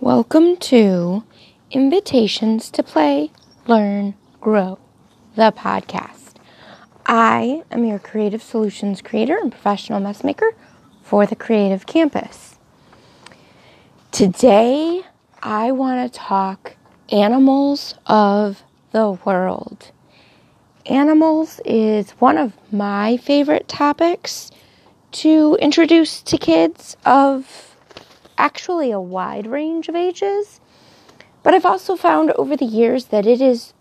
Welcome to Invitations to Play, Learn, Grow, the podcast. I am your creative solutions creator and professional messmaker for the Creative Campus. Today, I want to talk animals of the world. Animals is one of my favorite topics to introduce to kids of actually a wide range of ages. But I've also found over the years that it is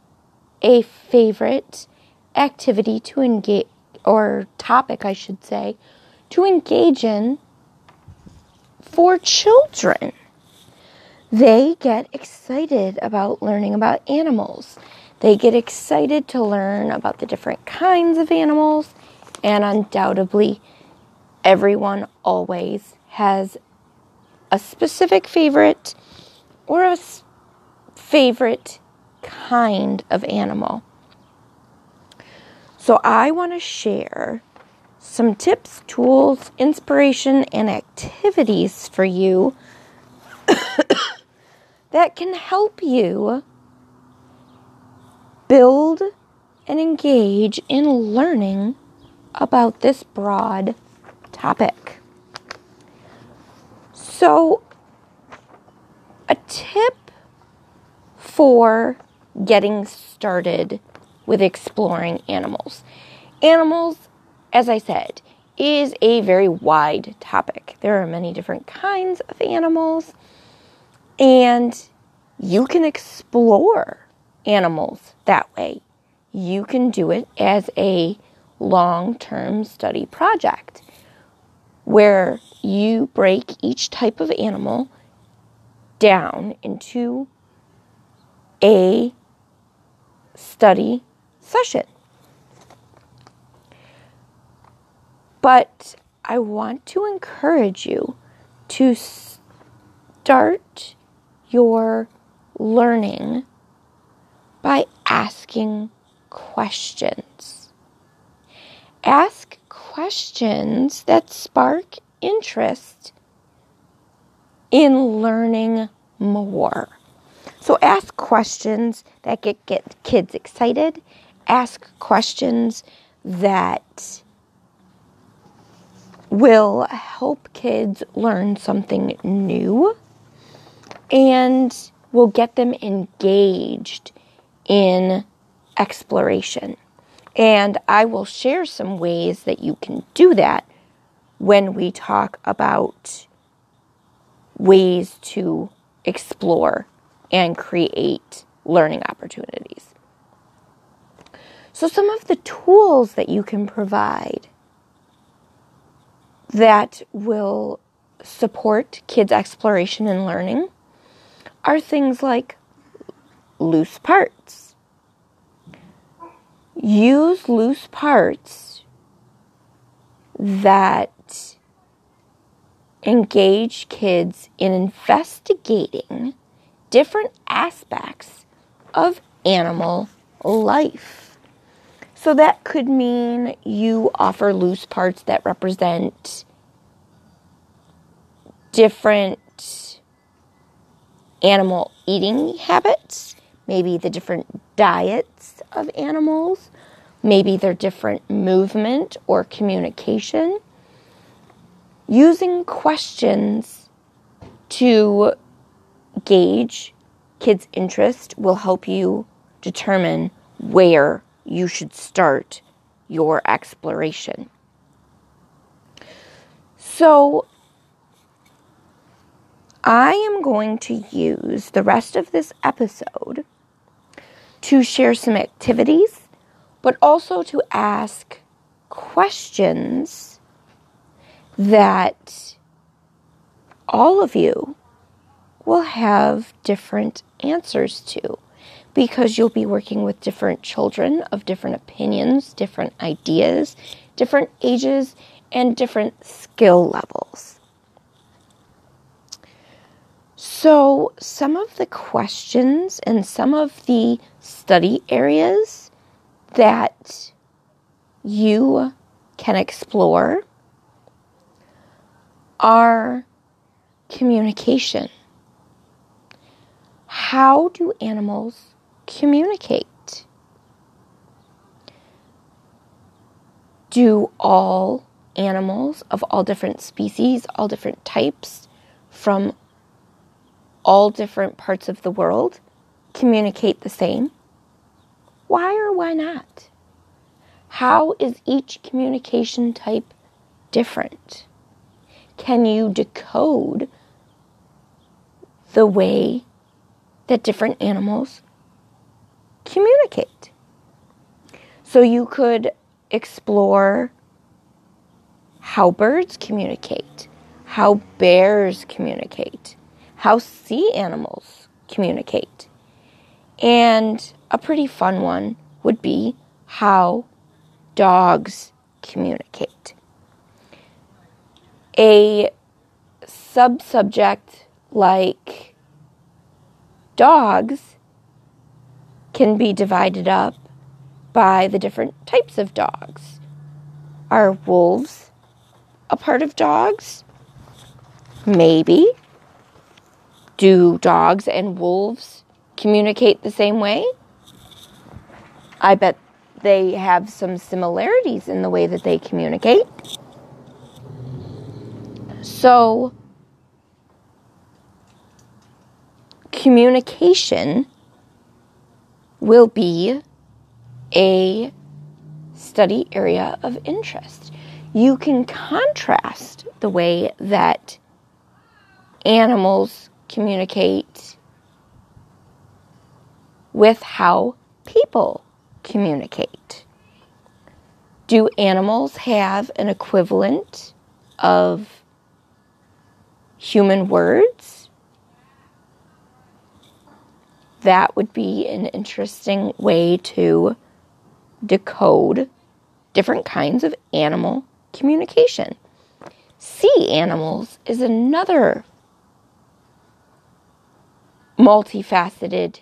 a favorite activity to engage, or topic, I should say, to engage in for children. They get excited about learning about animals. They get excited to learn about the different kinds of animals, and undoubtedly, everyone always has a specific favorite or a favorite kind of animal. So, I want to share some tips, tools, inspiration, and activities for you that can help you build and engage in learning about this broad topic. So, a tip for getting started with exploring animals. Animals, as I said, is a very wide topic. There are many different kinds of animals, and you can explore animals that way. You can do it as a long term study project where you break each type of animal down into a study session. But I want to encourage you to start your learning by asking questions. Ask questions that spark interest in learning more. So ask questions that get, get kids excited. Ask questions that will help kids learn something new and will get them engaged in exploration. And I will share some ways that you can do that when we talk about ways to explore and create learning opportunities. So, some of the tools that you can provide that will support kids' exploration and learning are things like loose parts use loose parts that engage kids in investigating different aspects of animal life. So that could mean you offer loose parts that represent different animal eating habits, maybe the different diets of animals, maybe their different movement or communication. Using questions to gauge kids' interest will help you determine where you should start your exploration. So, I am going to use the rest of this episode to share some activities, but also to ask questions that all of you will have different answers to because you'll be working with different children of different opinions, different ideas, different ages, and different skill levels. So, some of the questions and some of the study areas that you can explore are communication. How do animals communicate? Do all animals of all different species, all different types, from all different parts of the world communicate the same? Why or why not? How is each communication type different? Can you decode the way that different animals communicate? So you could explore how birds communicate, how bears communicate, how sea animals communicate. And a pretty fun one would be how dogs communicate. A sub subject like dogs can be divided up by the different types of dogs. Are wolves a part of dogs? Maybe. Do dogs and wolves communicate the same way? I bet they have some similarities in the way that they communicate. So, communication will be a study area of interest you can contrast the way that animals communicate with how people communicate. Do animals have an equivalent of human words? That would be an interesting way to decode different kinds of animal communication. Sea animals is another multifaceted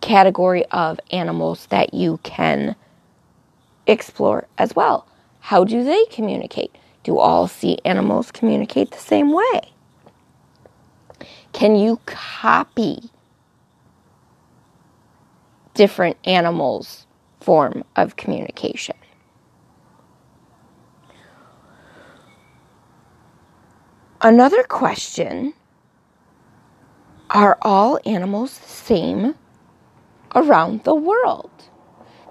category of animals that you can explore as well. How do they communicate? Do all sea animals communicate the same way? Can you copy different animals' form of communication? Another question Are all animals the same around the world?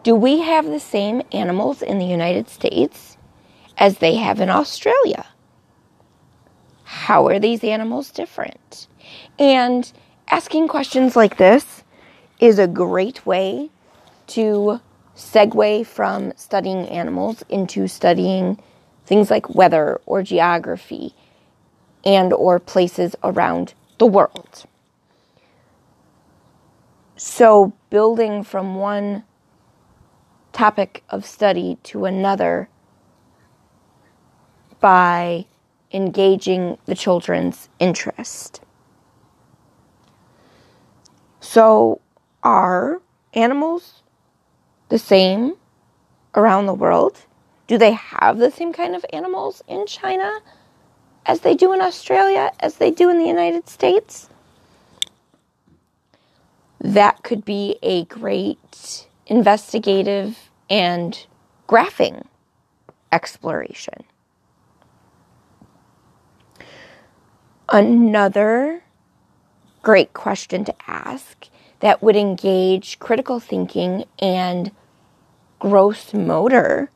Do we have the same animals in the United States as they have in Australia? How are these animals different? And asking questions like this is a great way to segue from studying animals into studying things like weather or geography and or places around the world. So building from one topic of study to another by engaging the children's interest. So, are animals the same around the world? Do they have the same kind of animals in China? as they do in Australia, as they do in the United States. That could be a great investigative and graphing exploration. Another great question to ask that would engage critical thinking and gross motor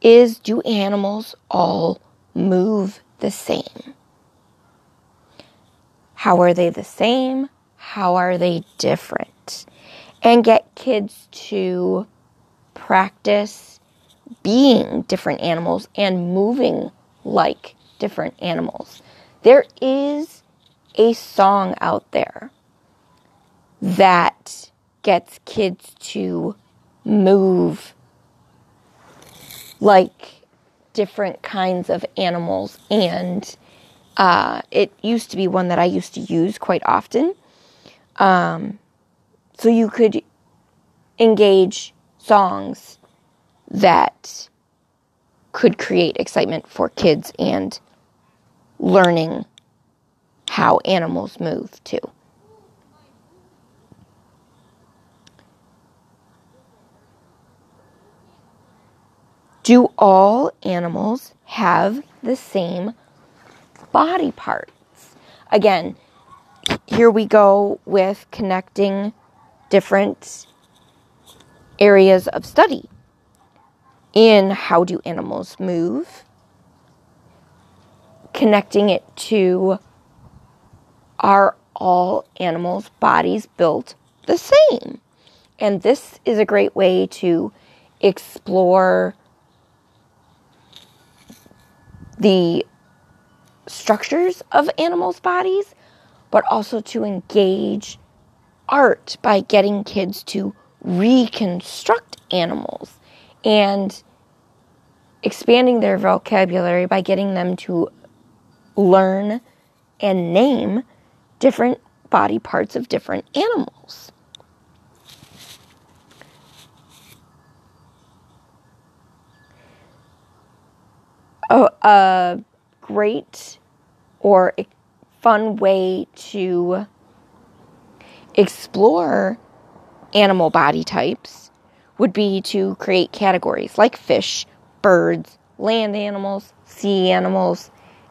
is do animals all move the same. How are they the same? How are they different? And get kids to practice being different animals and moving like different animals. There is a song out there that gets kids to move like different kinds of animals, and uh, it used to be one that I used to use quite often. Um, so you could engage songs that could create excitement for kids and learning how animals move too. Do all animals have the same body parts? Again, here we go with connecting different areas of study in how do animals move, connecting it to are all animals' bodies built the same? And this is a great way to explore the structures of animals' bodies, but also to engage art by getting kids to reconstruct animals and expanding their vocabulary by getting them to learn and name different body parts of different animals. A, a great or fun way to explore animal body types would be to create categories like fish, birds, land animals, sea animals,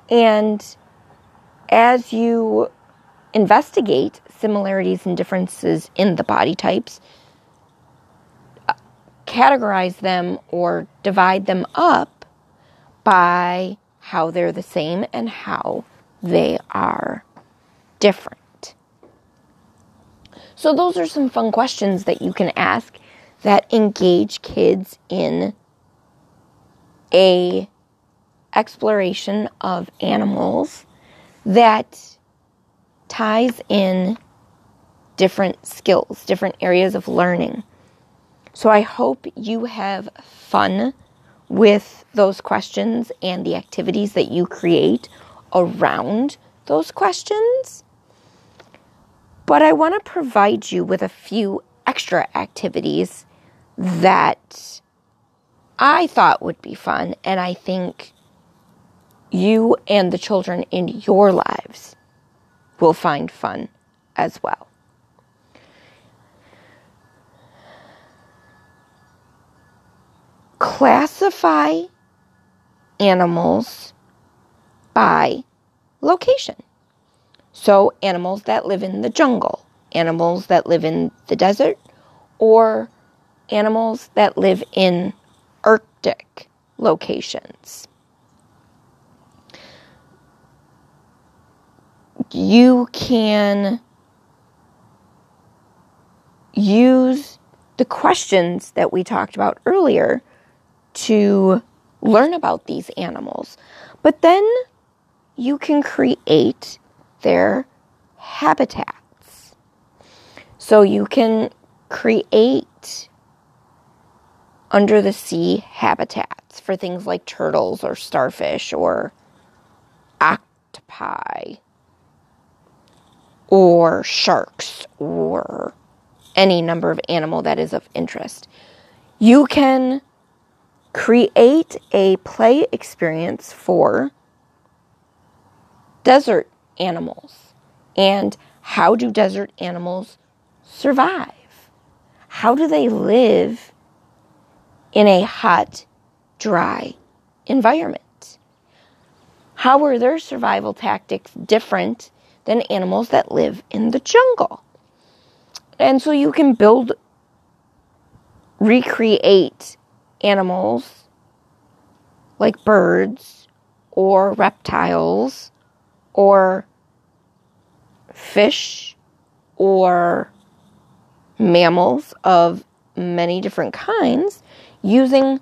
and as you investigate similarities and differences in the body types, categorize them or divide them up by how they're the same and how they are different. So, those are some fun questions that you can ask that engage kids in a exploration of animals that ties in different skills, different areas of learning. So I hope you have fun with those questions and the activities that you create around those questions. But I want to provide you with a few extra activities that I thought would be fun, and I think you and the children in your lives will find fun as well. Classify animals by location. So, animals that live in the jungle, animals that live in the desert, or animals that live in Arctic locations. You can use the questions that we talked about earlier to learn about these animals. But then you can create their habitats. So you can create under the sea habitats for things like turtles or starfish or octopi or sharks or any number of animal that is of interest. You can create a play experience for desert animals. And how do desert animals survive? How do they live in a hot, dry environment? How are their survival tactics different than animals that live in the jungle. And so you can build, recreate animals like birds or reptiles or fish or mammals of many different kinds using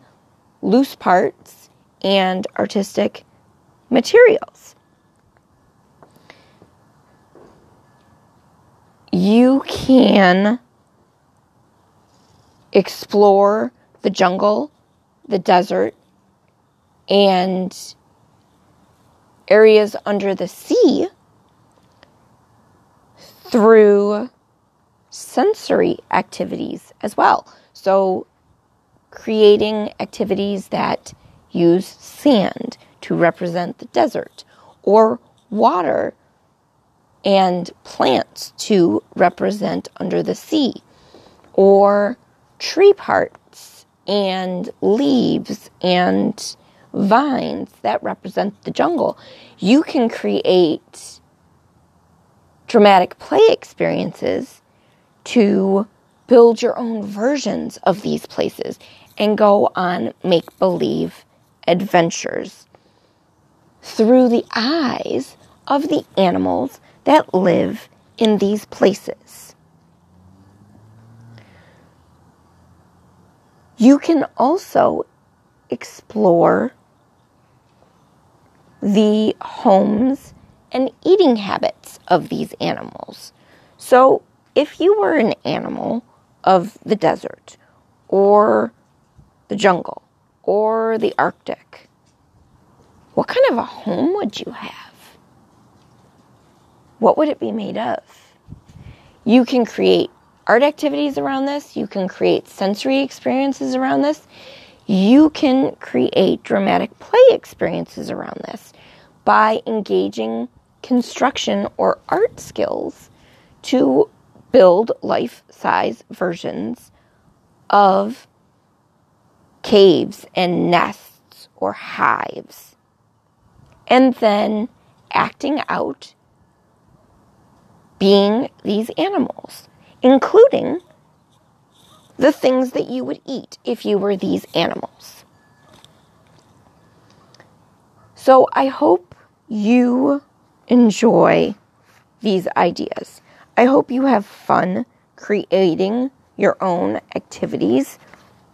loose parts and artistic materials. You can explore the jungle, the desert, and areas under the sea through sensory activities as well. So, creating activities that use sand to represent the desert or water and plants to represent under the sea, or tree parts and leaves and vines that represent the jungle. You can create dramatic play experiences to build your own versions of these places and go on make believe adventures through the eyes of the animals that live in these places. You can also explore the homes and eating habits of these animals. So, if you were an animal of the desert or the jungle or the Arctic, what kind of a home would you have? What would it be made of? You can create art activities around this, you can create sensory experiences around this, you can create dramatic play experiences around this by engaging construction or art skills to build life size versions of caves and nests or hives. And then acting out being these animals, including the things that you would eat if you were these animals. So I hope you enjoy these ideas. I hope you have fun creating your own activities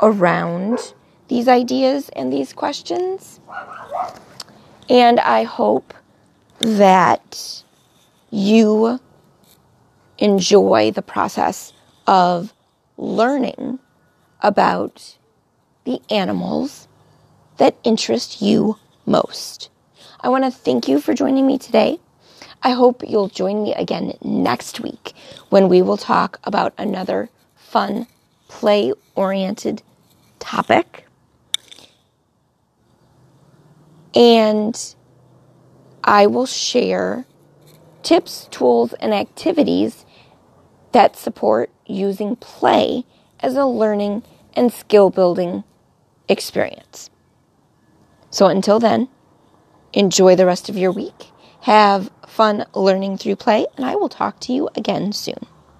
around these ideas and these questions. And I hope that you enjoy the process of learning about the animals that interest you most. I want to thank you for joining me today. I hope you'll join me again next week when we will talk about another fun, play oriented topic. And I will share tips, tools, and activities that support using play as a learning and skill building experience. So until then, enjoy the rest of your week. Have fun learning through play, and I will talk to you again soon.